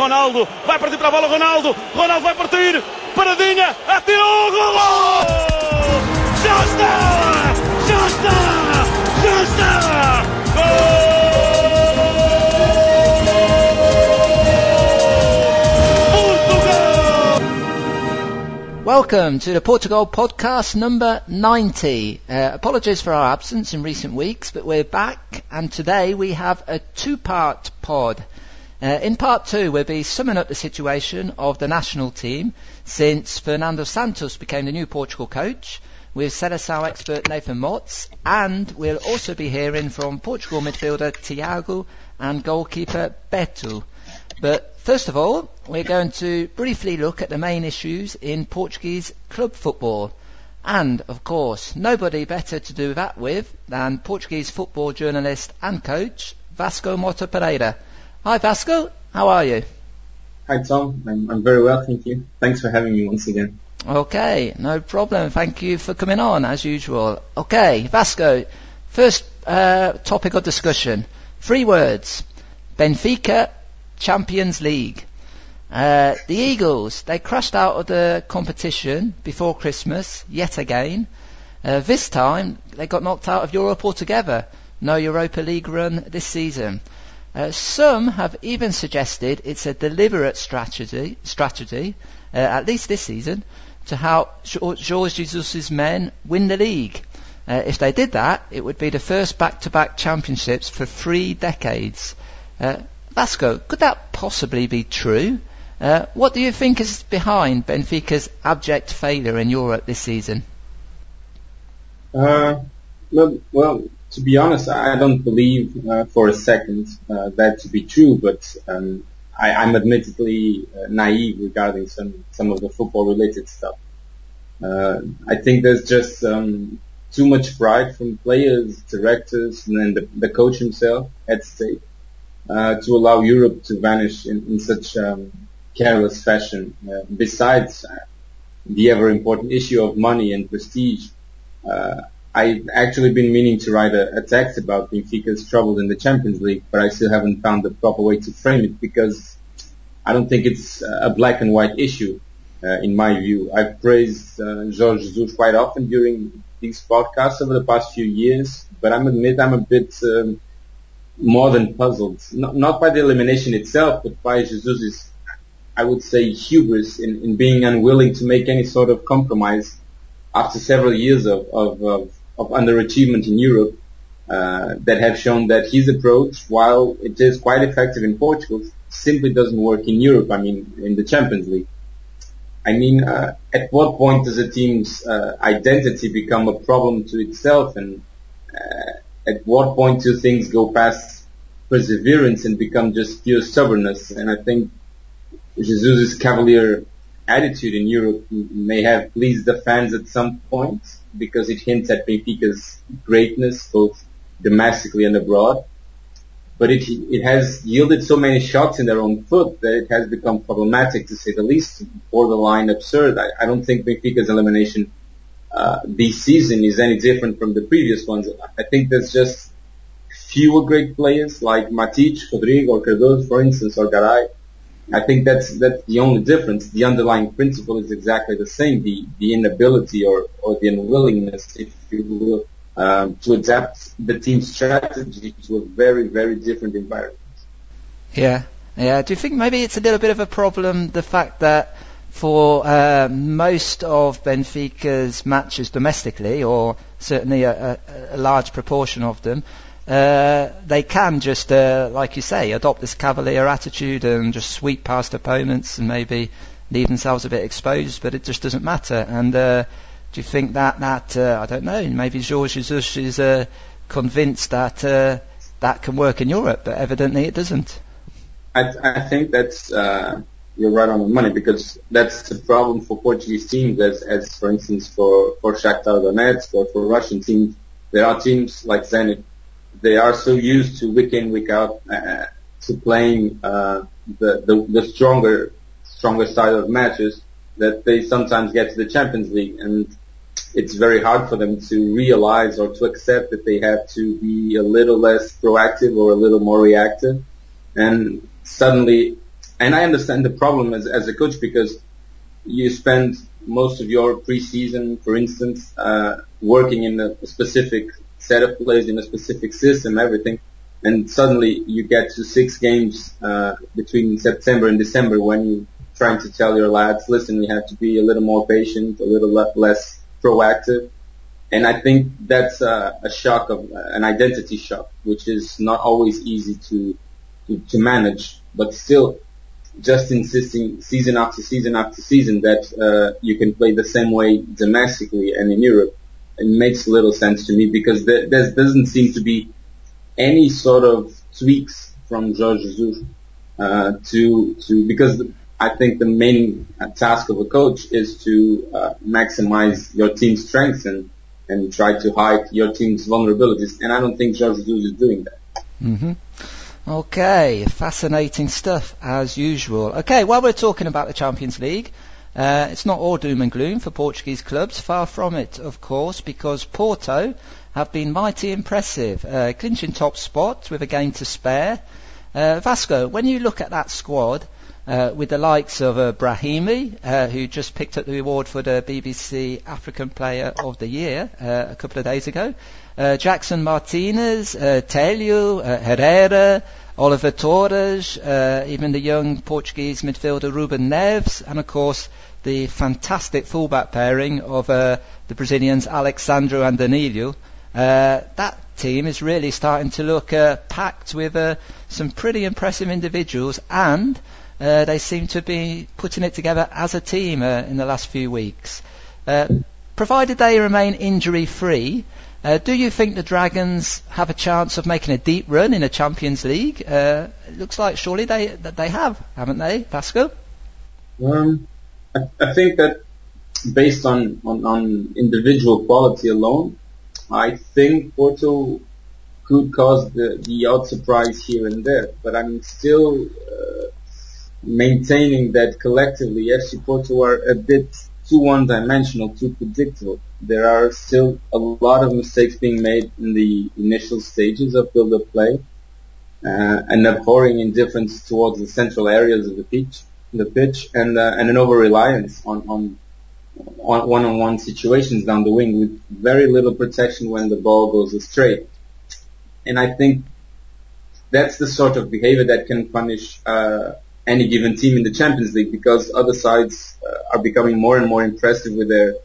Ronaldo, vai partir para a bola Ronaldo, Ronaldo vai partir, paradinha, gol! Já está! Já está! Já está! Gol! Portugal! Welcome to the Portugal podcast number 90. Uh, apologies for our absence in recent weeks, but we're back and today we have a two-part pod. Uh, in part two, we'll be summing up the situation of the national team since Fernando Santos became the new Portugal coach with Seleção expert Nathan Motz, and we'll also be hearing from Portugal midfielder Thiago and goalkeeper Beto. But first of all, we're going to briefly look at the main issues in Portuguese club football. And, of course, nobody better to do that with than Portuguese football journalist and coach Vasco Mota Pereira. Hi Vasco, how are you? Hi Tom, I'm, I'm very well, thank you. Thanks for having me once again. Okay, no problem. Thank you for coming on as usual. Okay, Vasco, first uh, topic of discussion. Three words. Benfica Champions League. Uh, the Eagles, they crashed out of the competition before Christmas, yet again. Uh, this time, they got knocked out of Europe altogether. No Europa League run this season. Uh, some have even suggested it's a deliberate strategy, strategy uh, at least this season, to help Jorge Jesus' men win the league. Uh, if they did that, it would be the first back-to-back championships for three decades. Uh, Vasco, could that possibly be true? Uh, what do you think is behind Benfica's abject failure in Europe this season? Well, to be honest, I don't believe uh, for a second uh, that to be true, but um, I, I'm admittedly uh, naive regarding some some of the football-related stuff. Uh, I think there's just um, too much pride from players, directors, and then the, the coach himself at stake uh, to allow Europe to vanish in, in such um, careless fashion. Uh, besides the ever important issue of money and prestige. I've actually been meaning to write a, a, text about Benfica's troubles in the Champions League, but I still haven't found the proper way to frame it because I don't think it's a black and white issue, uh, in my view. I've praised uh, Jorge Jesus quite often during these podcasts over the past few years, but I admit I'm a bit um, more than puzzled, not, not by the elimination itself, but by Jesus' I would say hubris in, in being unwilling to make any sort of compromise after several years of, of, of of underachievement in Europe uh, that have shown that his approach, while it is quite effective in Portugal, simply doesn't work in Europe. I mean, in the Champions League. I mean, uh, at what point does a team's uh, identity become a problem to itself, and uh, at what point do things go past perseverance and become just pure stubbornness? And I think Jesus' cavalier attitude in Europe may have pleased the fans at some point because it hints at Benfica's greatness both domestically and abroad. But it, it has yielded so many shots in their own foot that it has become problematic to say the least, borderline absurd. I, I don't think Benfica's elimination uh, this season is any different from the previous ones. I think there's just fewer great players like Matic, Rodrigo, or Cardozo, for instance, or Garay I think that's that's the only difference. The underlying principle is exactly the same. The the inability or or the unwillingness, if you will, um, to adapt the team's strategy to a very very different environment. Yeah, yeah. Do you think maybe it's a little bit of a problem the fact that for uh, most of Benfica's matches domestically, or certainly a, a, a large proportion of them, uh, they can just, uh, like you say, adopt this cavalier attitude and just sweep past opponents and maybe leave themselves a bit exposed, but it just doesn't matter. And uh, do you think that that uh, I don't know, maybe Jorge Jesus is uh, convinced that that can work in Europe, but evidently it doesn't. I, I think that's you're right on the money because that's the problem for Portuguese teams, as, as for instance for for Shakhtar Donetsk or for Russian teams. There are teams like Zenit they are so used to week in week out uh, to playing uh, the, the the stronger stronger side of matches that they sometimes get to the Champions League. And it's very hard for them to realize or to accept that they have to be a little less proactive or a little more reactive. And suddenly and I understand the problem as, as a coach because you spend most of your preseason, for instance, uh, working in a specific set of plays in a specific system, everything, and suddenly you get to six games uh, between September and December when you're trying to tell your lads, listen, we have to be a little more patient, a little le- less proactive. And I think that's a, a shock of an identity shock, which is not always easy to, to, to manage, but still just insisting season after season after season that uh, you can play the same way domestically and in Europe. It makes little sense to me because there, there doesn't seem to be any sort of tweaks from Jorge Jesus uh, to to because I think the main task of a coach is to uh, maximize your team's strengths and and try to hide your team's vulnerabilities. And I don't think Jorge Jesus is doing that. Mm-hmm. Okay, fascinating stuff as usual. Okay, while we're talking about the Champions League, uh, it's not all doom and gloom for Portuguese clubs. Far from it, of course, because Porto have been mighty impressive, uh, clinching top spot with a game to spare. Uh, Vasco, when you look at that squad, uh, with the likes of uh, Brahimi, uh, who just picked up the award for the BBC African Player of the Year uh, a couple of days ago, uh, Jackson Martinez, uh, Tello, uh, Herrera, Oliver Torres, even the young Portuguese midfielder Ruben Neves, and of course the fantastic fullback pairing of uh, the Brazilians Alex Sandro and Danilo. Uh, that team is really starting to look uh, packed with uh, some pretty impressive individuals, and uh, they seem to be putting it together as a team uh, in the last few weeks. Uh, provided they remain injury free, uh, do you think the Dragons have a chance of making a deep run in a Champions League? Uh, it looks like surely they they have, haven't they, Pascal? Um, I, I, think that based on, on, on, individual quality alone, I think Porto could cause the, the odd surprise here and there. But I'm still uh, maintaining that collectively FC Porto are a bit too one-dimensional, too predictable. There are still a lot of mistakes being made in the initial stages of build-up play, uh, an abhorring indifference towards the central areas of the pitch, the pitch, and uh, and an over-reliance on, on on one-on-one situations down the wing with very little protection when the ball goes astray. And I think that's the sort of behavior that can punish uh, any given team in the Champions League because other sides uh, are becoming more and more impressive with their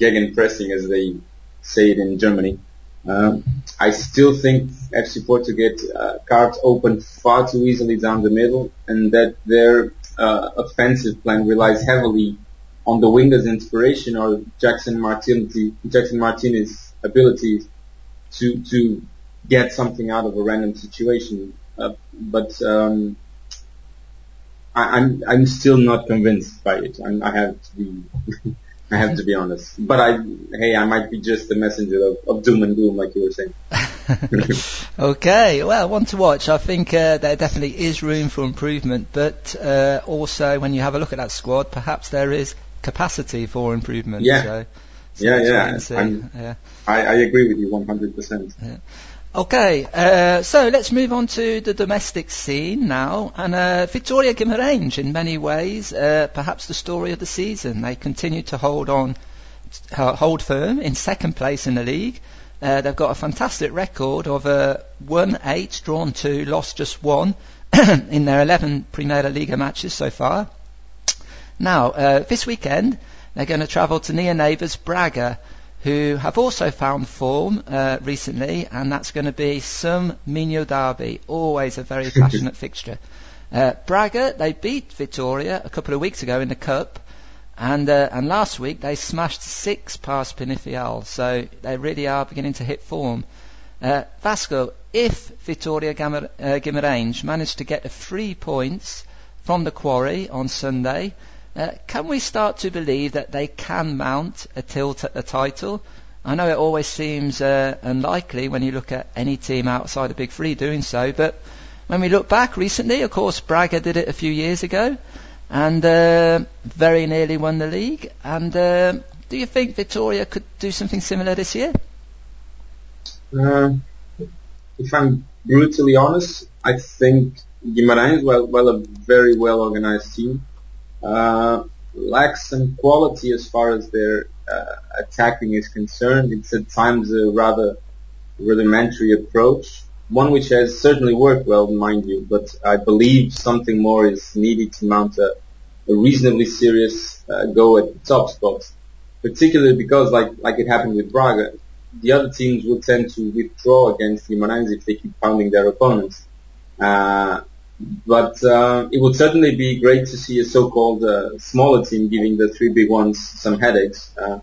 gegenpressing, as they say it in Germany. Um, I still think FC Porto get uh, cards open far too easily down the middle, and that their uh, offensive plan relies heavily on the wingers' inspiration or Jackson Martinez, Jackson to to get something out of a random situation. Uh, but um, I, am I'm, I'm still not convinced by it. I'm, i have to be I have to be honest. But I hey I might be just the messenger of, of doom and gloom like you were saying. okay, well, one to watch. I think uh, there definitely is room for improvement, but uh, also when you have a look at that squad, perhaps there is capacity for improvement. Yeah. So, so yeah, yeah. yeah. I, I agree with you 100%. Yeah. Okay, uh, so let's move on to the domestic scene now. And uh, Vitória Guimarães, in many ways, uh, perhaps the story of the season. They continue to hold on, uh, hold firm in second place in the league. Uh, they've got a fantastic record of uh, won eight, drawn two, lost just one in their 11 Primeira Liga matches so far. Now, this weekend, they're going to travel to near neighbours Braga who have also found form uh, recently, and that's going to be some Minho Derby, always a very passionate fixture. Uh, Braga, they beat Vitória a couple of weeks ago in the Cup, and uh, and last week they smashed six past Penafiel, so they really are beginning to hit form. Uh, Vasco, if Vitória Gamar- uh, Guimarães manage to get the three points from the quarry on Sunday, uh, can we start to believe that they can mount a tilt at the title? I know it always seems uh, unlikely when you look at any team outside the Big Three doing so, but when we look back recently, of course, Braga did it a few years ago and uh, very nearly won the league. And uh, do you think Vitória could do something similar this year? Uh, if I'm brutally honest, I think Guimarães, well, well, a very well organized team, uh, lacks some quality as far as their uh, attacking is concerned. It's at times a rather rudimentary approach, one which has certainly worked well, mind you, but I believe something more is needed to mount a, a reasonably serious uh, go at the top spots, particularly because, like like it happened with Braga, the other teams will tend to withdraw against Guimarães if they keep pounding their opponents. Uh, but uh, it would certainly be great to see a so-called uh, smaller team giving the three big ones some headaches, uh,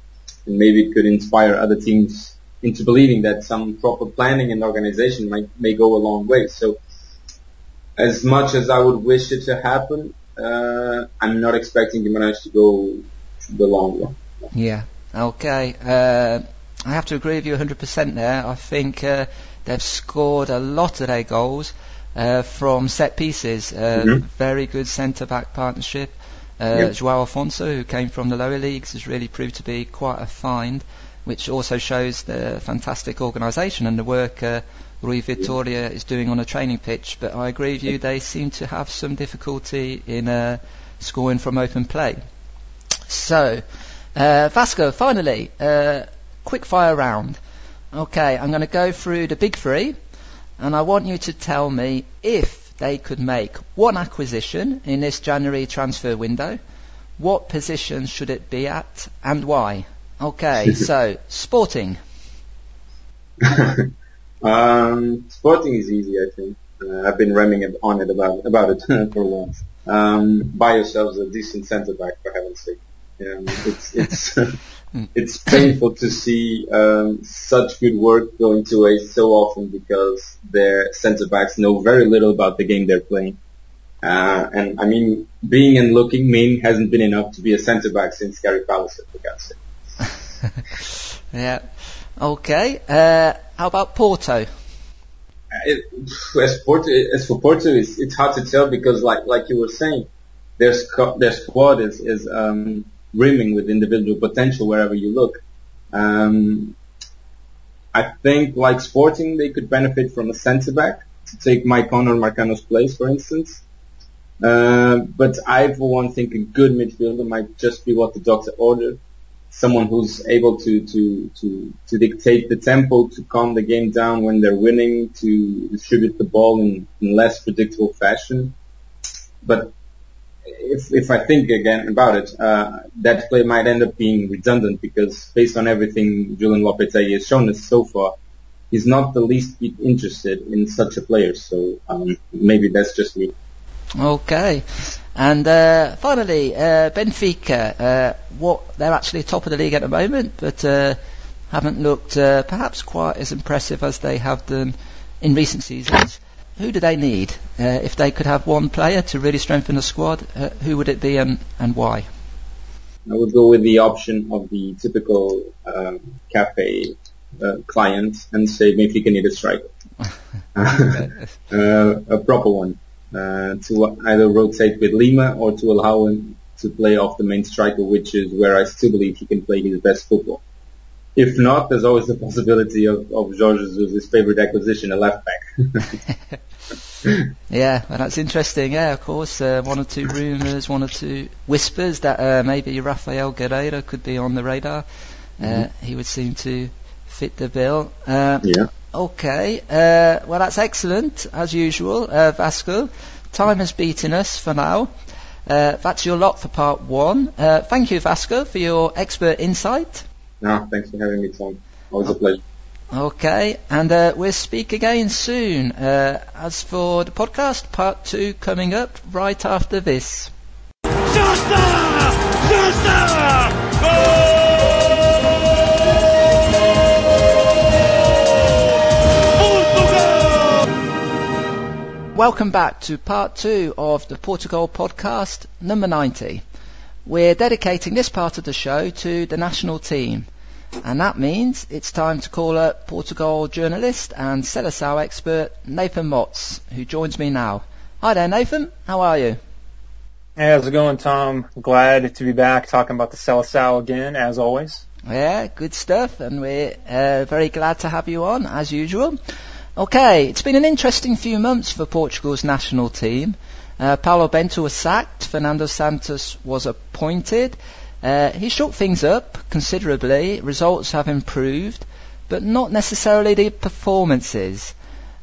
and maybe it could inspire other teams into believing that some proper planning and organization might may go a long way. So, as much as I would wish it to happen, uh, I'm not expecting Guimarães to go the long run. Yeah. Okay. Uh, I have to agree with you 100% there. I think uh, they've scored a lot of their goals uh, from set pieces. Uh, mm-hmm. Very good centre back partnership. Uh, yep. Joao Afonso, who came from the lower leagues, has really proved to be quite a find, which also shows the fantastic organisation and the work uh, Rui Vitoria is doing on a training pitch. But I agree with you, they seem to have some difficulty in uh, scoring from open play. So, uh, Vasco, finally, uh, quick fire round. Okay, I'm going to go through the big three and I want you to tell me if they could make one acquisition in this January transfer window, what position should it be at and why? Okay, so Sporting. um, sporting is easy, I think. Uh, I've been ramming on it about about it for a while. Um, buy yourselves a decent centre back, for heaven's sake. Um, it's it's it's painful to see um, such good work going to waste so often because their centre backs know very little about the game they're playing. Uh, and I mean, being and looking mean hasn't been enough to be a centre back since Gary Pallister, for God's sake. yeah. Okay. Uh, how about Porto? Uh, as Porto, as for Porto, it's, it's hard to tell because, like like you were saying, their sc- their squad is is um, brimming with individual potential wherever you look. Um, I think, like Sporting, they could benefit from a centre back to take Maicon or Marcano's place, for instance. Uh, but I, for one, think a good midfielder might just be what the doctor ordered. Someone who's able to, to, to, to dictate the tempo, to calm the game down when they're winning, to distribute the ball in, in less predictable fashion. But if, if I think again about it, uh, that play might end up being redundant because based on everything Julen Lopetegui has shown us so far, he's not the least bit interested in such a player. So um, maybe that's just me. Okay. And uh, finally, uh, Benfica, uh, what they're actually top of the league at the moment, but uh, haven't looked uh, perhaps quite as impressive as they have done in recent seasons who do they need? Uh, if they could have one player to really strengthen the squad, uh, who would it be and, and why? I would go with the option of the typical um, cafe uh, client and say maybe can need a striker. Uh, a proper one. Uh, to either rotate with Lima or to allow him to play off the main striker, which is where I still believe he can play his best football. If not, there's always the possibility of, of Jorge Jesus' favorite acquisition, a left back. yeah, well, that's interesting. Yeah, of course, uh, one or two rumours, one or two whispers that uh, maybe Rafael Guerreiro could be on the radar. Uh, mm-hmm. He would seem to fit the bill. Uh, yeah. Okay. Uh, well, that's excellent as usual, uh, Vasco. Time has beaten us for now. that's your lot for part one. thank you, Vasco, for your expert insight. No, thanks for having me, Tom. Always a pleasure. Okay, and uh, we'll speak again soon. Uh, as for the podcast, part two coming up right after this. Welcome back to part two of the Portugal podcast, number 90. We're dedicating this part of the show to the national team. And that means it's time to call up Portugal journalist and Seleção expert Nathan Motz, who joins me now. Hi there, Nathan. How are you? Hey, how's it going, Tom? Glad to be back talking about the Seleção again, as always. Yeah, good stuff, and we're uh, very glad to have you on, as usual. Okay, it's been an interesting few months for Portugal's national team. Uh, Paulo Bento was sacked, Fernando Santos was appointed. Uh, he shook things up considerably, results have improved, but not necessarily the performances.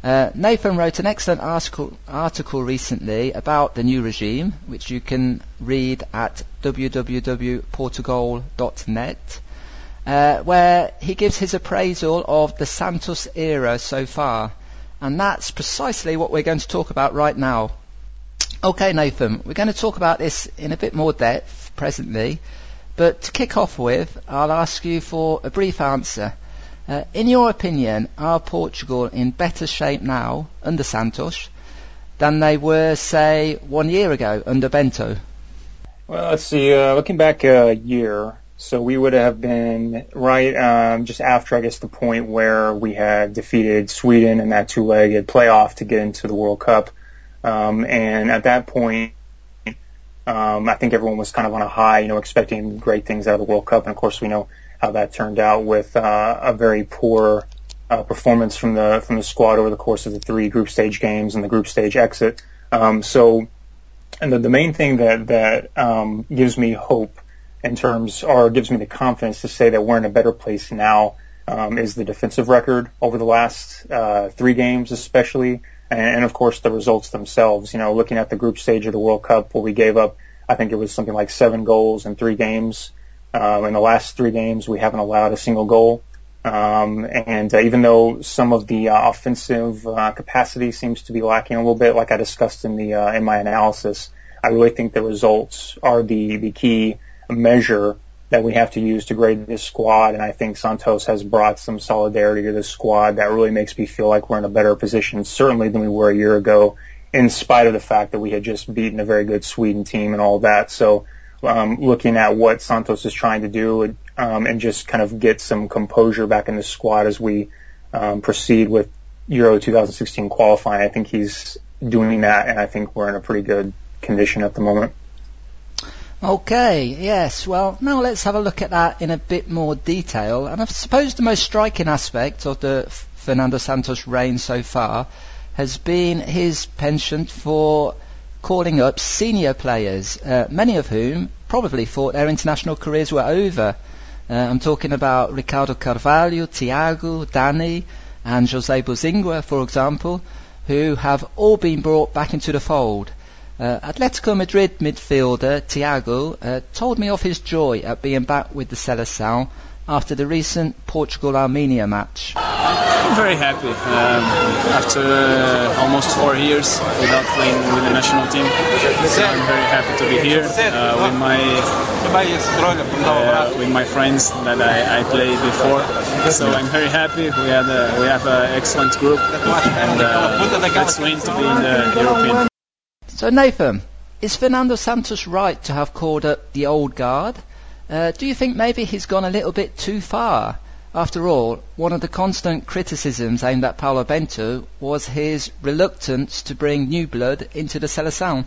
Uh, Nathan wrote an excellent article, article recently about the new regime, which you can read at www.portugoal.net, uh, where he gives his appraisal of the Santos era so far. And that's precisely what we're going to talk about right now. Okay, Nathan, we're going to talk about this in a bit more depth presently, but to kick off with, I'll ask you for a brief answer. Uh, in your opinion, are Portugal in better shape now under Santos than they were, say, one year ago under Bento? Well, let's see. Uh, looking back a year, so we would have been right um, just after, I guess, the point where we had defeated Sweden in that two-legged playoff to get into the World Cup. Um, and at that point, um, I think everyone was kind of on a high, you know, expecting great things out of the World Cup. And of course, we know how that turned out with uh, a very poor uh, performance from the from the squad over the course of the three group stage games and the group stage exit. Um, so, and the, the main thing that that um, gives me hope in terms, or gives me the confidence to say that we're in a better place now, um, is the defensive record over the last uh, three games, especially, and, and of course the results themselves. You know, looking at the group stage of the World Cup, where we gave up, I think it was something like seven goals in three games. Um, in the last three games, we haven't allowed a single goal. Um, and uh, even though some of the uh, offensive uh, capacity seems to be lacking a little bit, like I discussed in the uh, in my analysis, I really think the results are the the key measure that we have to use to grade this squad. And I think Santos has brought some solidarity to this squad that really makes me feel like we're in a better position, certainly than we were a year ago, in spite of the fact that we had just beaten a very good Sweden team and all that. So um, looking at what Santos is trying to do um, and just kind of get some composure back in the squad as we um, proceed with Euro 2016 qualifying. I think he's doing that, and I think we're in a pretty good condition at the moment. Okay, yes. Well, now let's have a look at that in a bit more detail. And I suppose the most striking aspect of the Fernando Santos reign so far has been his penchant for calling up senior players, uh, many of whom probably thought their international careers were over. Uh, I'm talking about Ricardo Carvalho, Thiago, Danny, and Jose Bosingwa, for example, who have all been brought back into the fold. Uh, Atletico Madrid midfielder Thiago uh, told me of his joy at being back with the Seleção after the recent Portugal-Armenia match? I'm very happy. Um, after uh, almost four years without playing with the national team, so I'm very happy to be here uh, with my uh, with my friends that I, I played before. So I'm very happy. We had a, we have an excellent group, and uh, let's win to be in the European. So Nathan, is Fernando Santos right to have called up the old guard? Uh, do you think maybe he's gone a little bit too far? After all, one of the constant criticisms aimed at Paulo Bento was his reluctance to bring new blood into the Seleção.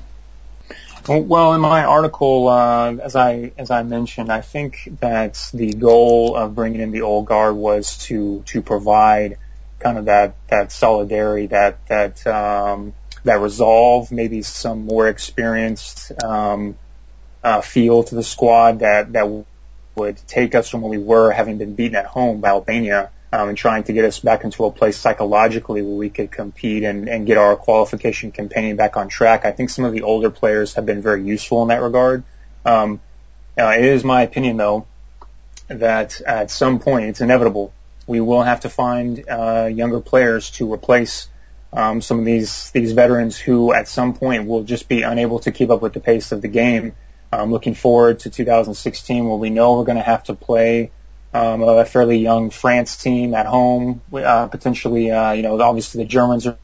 Well, in my article, uh, as I as I mentioned, I think that the goal of bringing in the old guard was to to provide kind of that that solidarity, that that um, that resolve, maybe some more experienced um, uh, feel to the squad that that would take us from where we were, having been beaten at home by Albania, um, and trying to get us back into a place psychologically where we could compete and, and get our qualification campaign back on track. I think some of the older players have been very useful in that regard. Um, uh, it is my opinion, though, that at some point it's inevitable we will have to find uh, younger players to replace um, some of these these veterans who at some point will just be unable to keep up with the pace of the game I'm looking forward to 2016 where we know we're going to have to play um, a fairly young France team at home. Uh, potentially, uh, you know, obviously the Germans are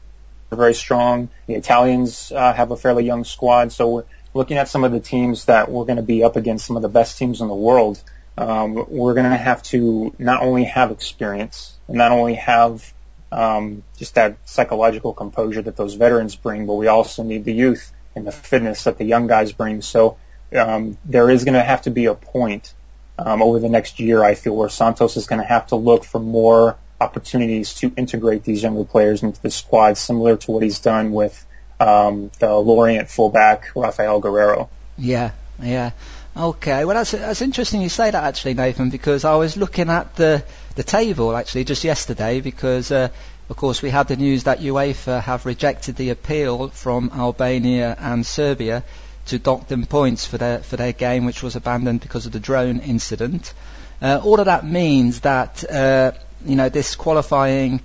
very strong. The Italians uh, have a fairly young squad. So we're looking at some of the teams that we're going to be up against some of the best teams in the world. Um, we're going to have to not only have experience and not only have um, just that psychological composure that those veterans bring, but we also need the youth and the fitness that the young guys bring. So um, there is going to have to be a point um, over the next year, I feel, where Santos is going to have to look for more opportunities to integrate these younger players into the squad, similar to what he's done with um, the Lorient fullback Rafael Guerreiro. Yeah, yeah. Okay, well that's that's interesting you say that actually, Nathan, because I was looking at the the table actually just yesterday because. Uh, of course, we had the news that UEFA have rejected the appeal from Albania and Serbia to dock them points for their for their game, which was abandoned because of the drone incident. Uh, all of that means that uh, you know this qualifying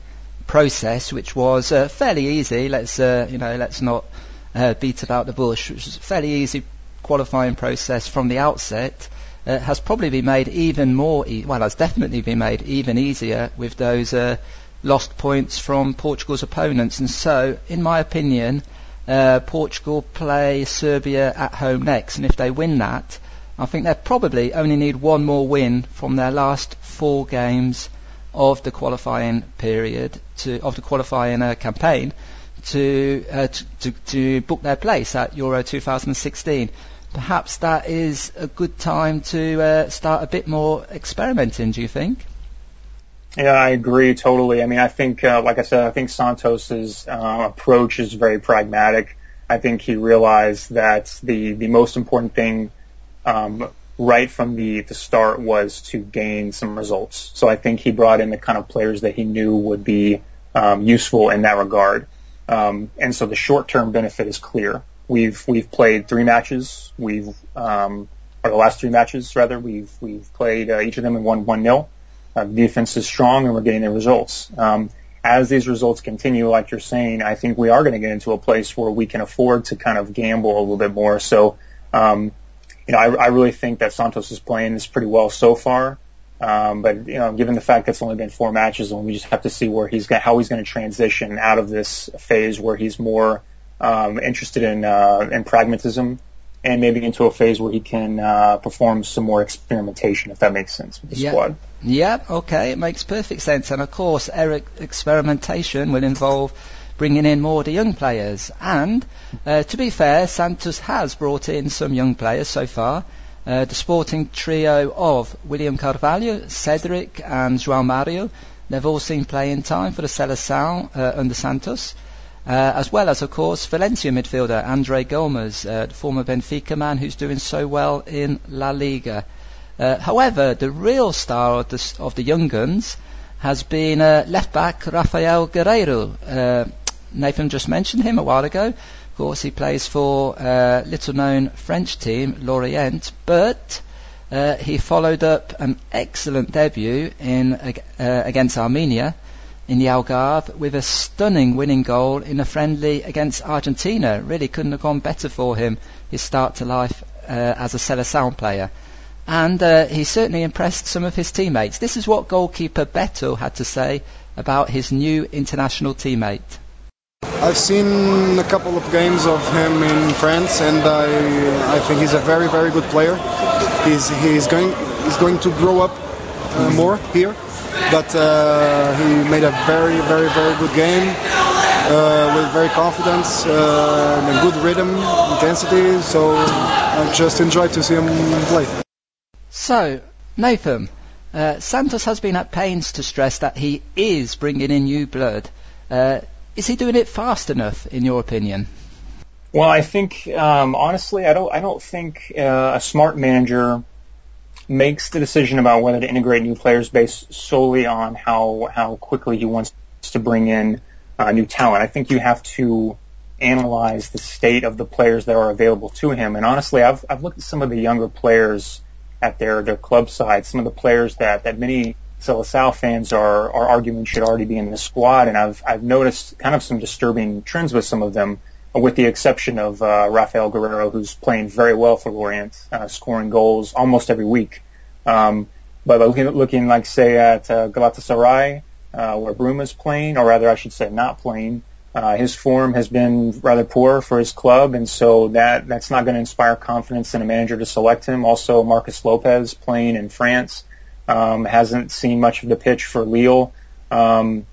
process, which was uh, fairly easy. Let's uh, you know let's not uh, beat about the bush. Which was a fairly easy qualifying process from the outset. Uh, has probably been made even more, e- well, has definitely been made even easier with those lost points from Portugal's opponents. And so, in my opinion, uh, Portugal play Serbia at home next, and if they win that, I think they probably only need one more win from their last four games of the qualifying period to of the qualifying uh, campaign to, uh, to, to to book their place at Euro 2016. Perhaps that is a good time to uh, start a bit more experimenting. Do you think? Yeah, I agree totally. I mean, I think, uh, like I said, I think Santos's uh, approach is very pragmatic. I think he realized that the the most important thing um, right from the the start was to gain some results. So I think he brought in the kind of players that he knew would be um, useful in that regard. Um, and so the short term benefit is clear. We've we've played three matches. We've um, or the last three matches rather. We've we've played uh, each of them and won one nil. Uh, the defense is strong and we're getting the results. Um, as these results continue, like you're saying, I think we are going to get into a place where we can afford to kind of gamble a little bit more. So, um, you know, I, I really think that Santos is playing this pretty well so far. Um, but you know, given the fact that it's only been four matches, and we just have to see where he's got, how he's going to transition out of this phase where he's more um, interested in uh, in pragmatism and maybe into a phase where he can uh, perform some more experimentation, if that makes sense with the yeah. squad. Yeah, okay, it makes perfect sense. And of course, Eric, experimentation will involve bringing in more of the young players. And uh, to be fair, Santos has brought in some young players so far. Uh, the sporting trio of William Carvalho, Cedric, and João Mario. They've all seen playing time for the Seleção uh, under Santos. Uh, as well as, of course, Valencia midfielder Andre Gomes, uh, former Benfica man who's doing so well in La Liga. Uh, however, the real star of the, of the young guns has been uh, left back Rafael Guerreiro. Uh, Nathan just mentioned him a while ago. Of course, he plays for uh, little-known French team Lorient, but he followed up an excellent debut in against Armenia in the Algarve with a stunning winning goal in a friendly against Argentina. Really couldn't have gone better for him, his start to life uh, as a Seleção player. And uh, he certainly impressed some of his teammates. This is what goalkeeper Beto had to say about his new international teammate. I've seen a couple of games of him in France, and I, I think he's a very, very good player. He's, he's going he's going to grow up uh, more here but uh, he made a very, very, very good game uh, with very confidence uh, and a good rhythm, intensity. So I just enjoyed to see him play. So, Nathan, uh, Santos has been at pains to stress that he is bringing in new blood. Uh, is he doing it fast enough, in your opinion? Well, I think um, honestly, I don't. I don't think uh, a smart manager makes the decision about whether to integrate new players based solely on how how quickly he wants to bring in uh, new talent. I think you have to analyze the state of the players that are available to him. And honestly, I've I've looked at some of the younger players at their their club side, some of the players that that many Seleção fans are are arguing should already be in the squad, and I've I've noticed kind of some disturbing trends with some of them with the exception of uh, Rafael Guerreiro, who's playing very well for Lorient, uh, scoring goals almost every week. Um, but looking, looking like say at uh, Galatasaray, uh, where Bruma's playing, or rather I should say not playing, uh, his form has been rather poor for his club, and so that that's not going to inspire confidence in a manager to select him. Also, Marcos Lopes playing in France um, hasn't seen much of the pitch for Lille. Um,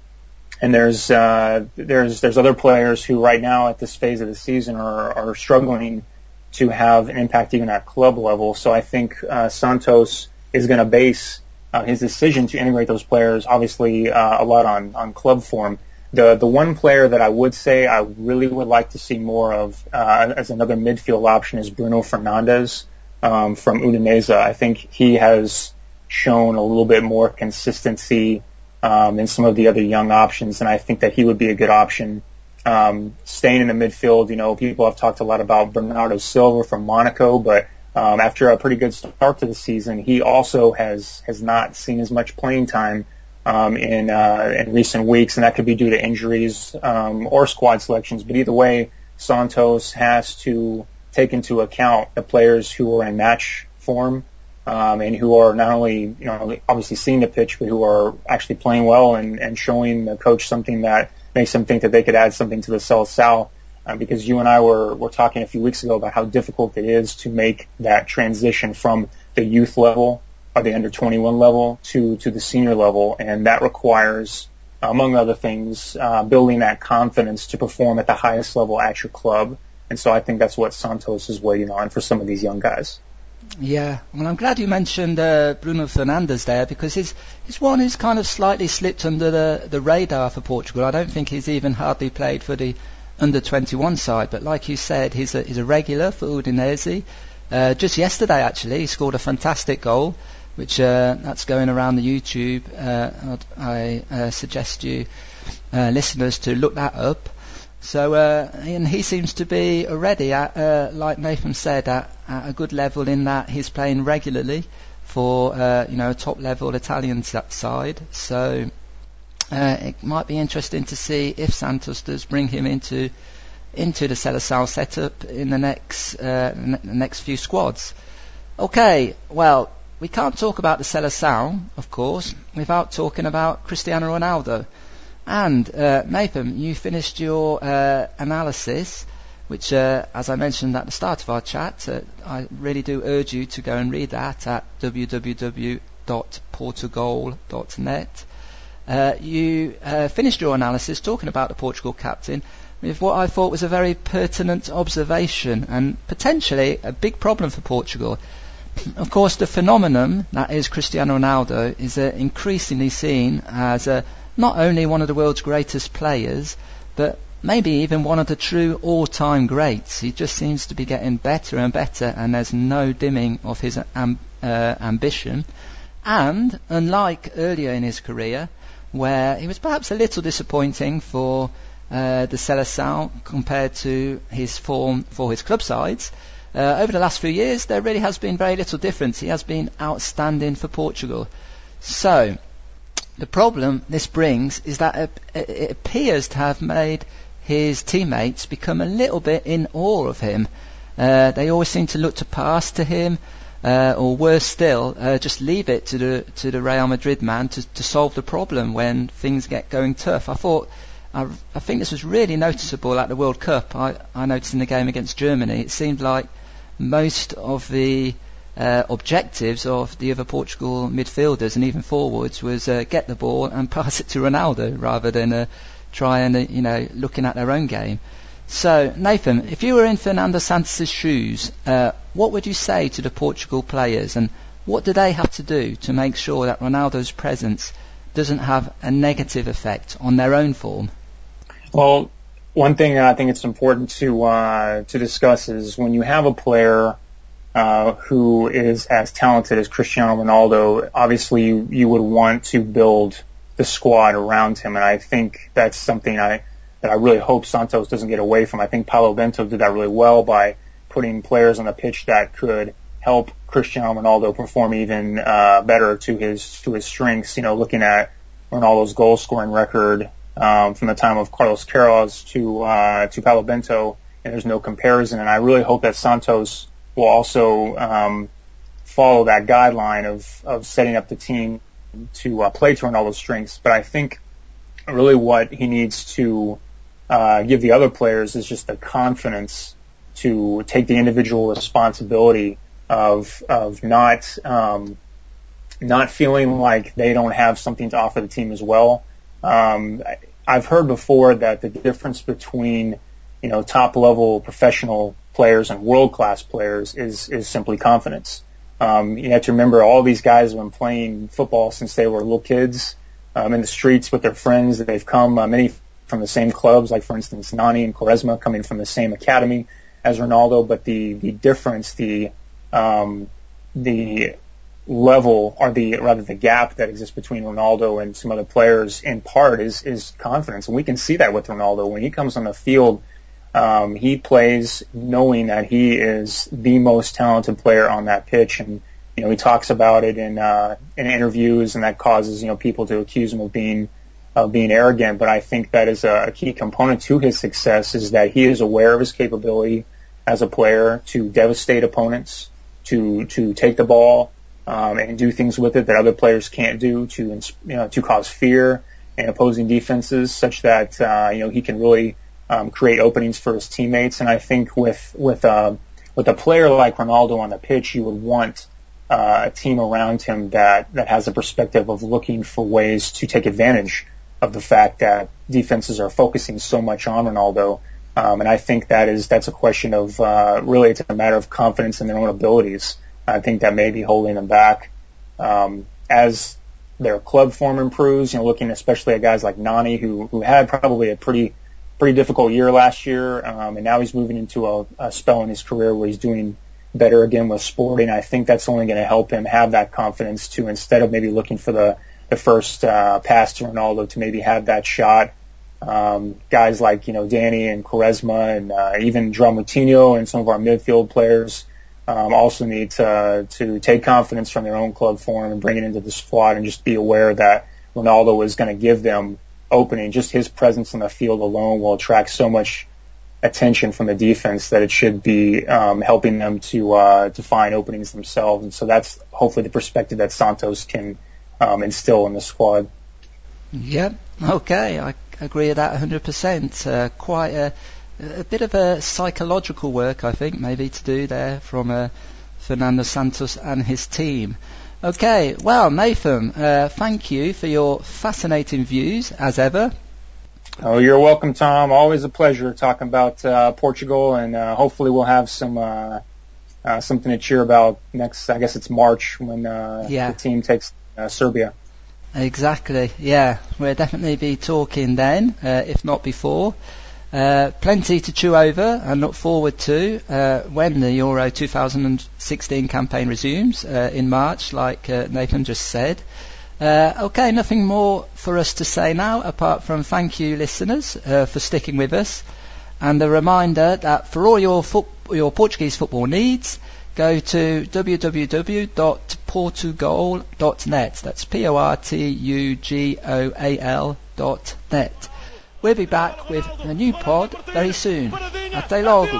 and there's uh, there's there's other players who right now at this phase of the season are are struggling to have an impact even at club level. So I think uh, Santos is going to base uh, his decision to integrate those players, obviously uh, a lot on on club form. The the one player that I would say I really would like to see more of uh, as another midfield option is Bruno Fernandes um, from Udinese. I think he has shown a little bit more consistency um, than some of the other young options, and I think that he would be a good option. Um, staying in the midfield, you know, people have talked a lot about Bernardo Silva from Monaco, but um, after a pretty good start to the season, he also has has not seen as much playing time um, in uh, in recent weeks, and that could be due to injuries um, or squad selections. But either way, Santos has to take into account the players who are in match form um, and who are not only you know obviously seeing the pitch, but who are actually playing well and, and showing the coach something that makes them think that they could add something to the Seleção. Uh, because you and I were, were talking a few weeks ago about how difficult it is to make that transition from the youth level or the under 21 level to, to the senior level. And that requires, among other things, uh, building that confidence to perform at the highest level at your club. And so I think that's what Santos is waiting on for some of these young guys. Yeah, well, I'm glad you mentioned uh, Bruno Fernandes there because he's he's one who's kind of slightly slipped under the the radar for Portugal. I don't think he's even hardly played for the under 21 side, but like you said, he's a he's a regular for Udinese. Uh, just yesterday, actually, he scored a fantastic goal, which uh, that's going around the YouTube. Uh, I uh, suggest you uh, listeners to look that up. So, uh, and he seems to be already at, uh, like Nathan said, at, at, a good level in that he's playing regularly for, uh, you know, a top level Italian side. So, uh, it might be interesting to see if Santos does bring him into, into the Seleção setup in the next, uh, n- next few squads. Okay, well, we can't talk about the Seleção, of course, without talking about Cristiano Ronaldo. And uh, Nathan, you finished your uh, analysis, which, uh, as I mentioned at the start of our chat, uh, I really do urge you to go and read that at www.portugoal.net. Uh, you uh, finished your analysis talking about the Portugal captain with what I thought was a very pertinent observation and potentially a big problem for Portugal. Of course, the phenomenon that is Cristiano Ronaldo is increasingly seen as a not only one of the world's greatest players, but maybe even one of the true all-time greats. He just seems to be getting better and better, and there's no dimming of his uh, ambition. And unlike earlier in his career, where he was perhaps a little disappointing for uh, the Seleção compared to his form for his club sides, uh, over the last few years there really has been very little difference. He has been outstanding for Portugal. So, the problem this brings is that it appears to have made his teammates become a little bit in awe of him. Uh, they always seem to look to pass to him, uh, or worse still, uh, just leave it to the to the Real Madrid man to, to solve the problem when things get going tough. I thought, I, I think this was really noticeable at the World Cup. I, I noticed in the game against Germany, it seemed like most of the uh, objectives of the other Portugal midfielders and even forwards was uh, get the ball and pass it to Ronaldo rather than uh, try and uh, you know looking at their own game. So Nathan, if you were in Fernando Santos' shoes, uh, what would you say to the Portugal players and what do they have to do to make sure that Ronaldo's presence doesn't have a negative effect on their own form? Well, one thing I think it's important to uh, to discuss is when you have a player uh, who is as talented as Cristiano Ronaldo, obviously you, would want to build the squad around him, and I think that's something I that I really hope Santos doesn't get away from. I think Paulo Bento did that really well by putting players on the pitch that could help Cristiano Ronaldo perform even uh, better to his to his strengths. You know, looking at Ronaldo's goal scoring record um, from the time of Carlos Queiroz to uh, to Paulo Bento, and there's no comparison. And I really hope that Santos will also um, follow that guideline of, of setting up the team to uh, play to Ronaldo's strengths. But I think really what he needs to uh, give the other players is just the confidence to take the individual responsibility of of not um, not feeling like they don't have something to offer the team as well. Um, I've heard before that the difference between you know top level professional players and world class players is is simply confidence. Um, you have to remember all these guys have been playing football since they were little kids um, in the streets with their friends. They've come uh, many from the same clubs, like for instance Nani and Quaresma coming from the same academy as Ronaldo. But the the difference, the um, the level or the rather the gap that exists between Ronaldo and some other players in part is is confidence, and we can see that with Ronaldo when he comes on the field. Um, he plays knowing that he is the most talented player on that pitch, and you know he talks about it in uh, in interviews, and that causes you know people to accuse him of being of being arrogant. But I think that is a, key component to his success is that he is aware of his capability as a player to devastate opponents, to to take the ball um, and do things with it that other players can't do to you know to cause fear in opposing defenses, such that uh, you know he can really um, create openings for his teammates. And I think with with uh, with a player like Ronaldo on the pitch, you would want uh, a team around him that that has a perspective of looking for ways to take advantage of the fact that defenses are focusing so much on Ronaldo. Um, and I think that is that's a question of uh, really it's a matter of confidence in their own abilities. I think that may be holding them back. Um, as their club form improves, you know, looking especially at guys like Nani, who who had probably a pretty pretty difficult year last year, um, and now he's moving into a, a spell in his career where he's doing better again with Sporting. I think that's only going to help him have that confidence to instead of maybe looking for the the first uh, pass to Ronaldo to maybe have that shot. Um, guys like you know Danny and Quaresma and uh, even João Moutinho and some of our midfield players um, also need to to take confidence from their own club form and bring it into the squad and just be aware that Ronaldo is going to give them opening. Just his presence on the field alone will attract so much attention from the defense that it should be um, helping them to uh, to find openings themselves. And so that's hopefully the perspective that Santos can um, instill in the squad. Yep. Okay, I agree with that 100%. Uh, quite a a bit of a psychological work, I think, maybe to do there from uh, Fernando Santos and his team. Okay, well, Nathan, uh, thank you for your fascinating views as ever. Oh, you're welcome, Tom. Always a pleasure talking about uh, Portugal, and uh, hopefully we'll have some uh, uh, something to cheer about next. I guess it's March when yeah. the team takes Serbia. Exactly. Yeah, we'll definitely be talking then, if not before. Uh, plenty to chew over and look forward to uh, when the Euro 2016 campaign resumes uh, in March, like uh, Nathan just said. Uh, okay, nothing more for us to say now apart from thank you, listeners, uh, for sticking with us. And a reminder that for all your, fo- your Portuguese football needs, go to www.portugoal.net. That's P-O-R-T-U-G-O-A-L dot net. We'll be back with a new pod very soon. Até logo!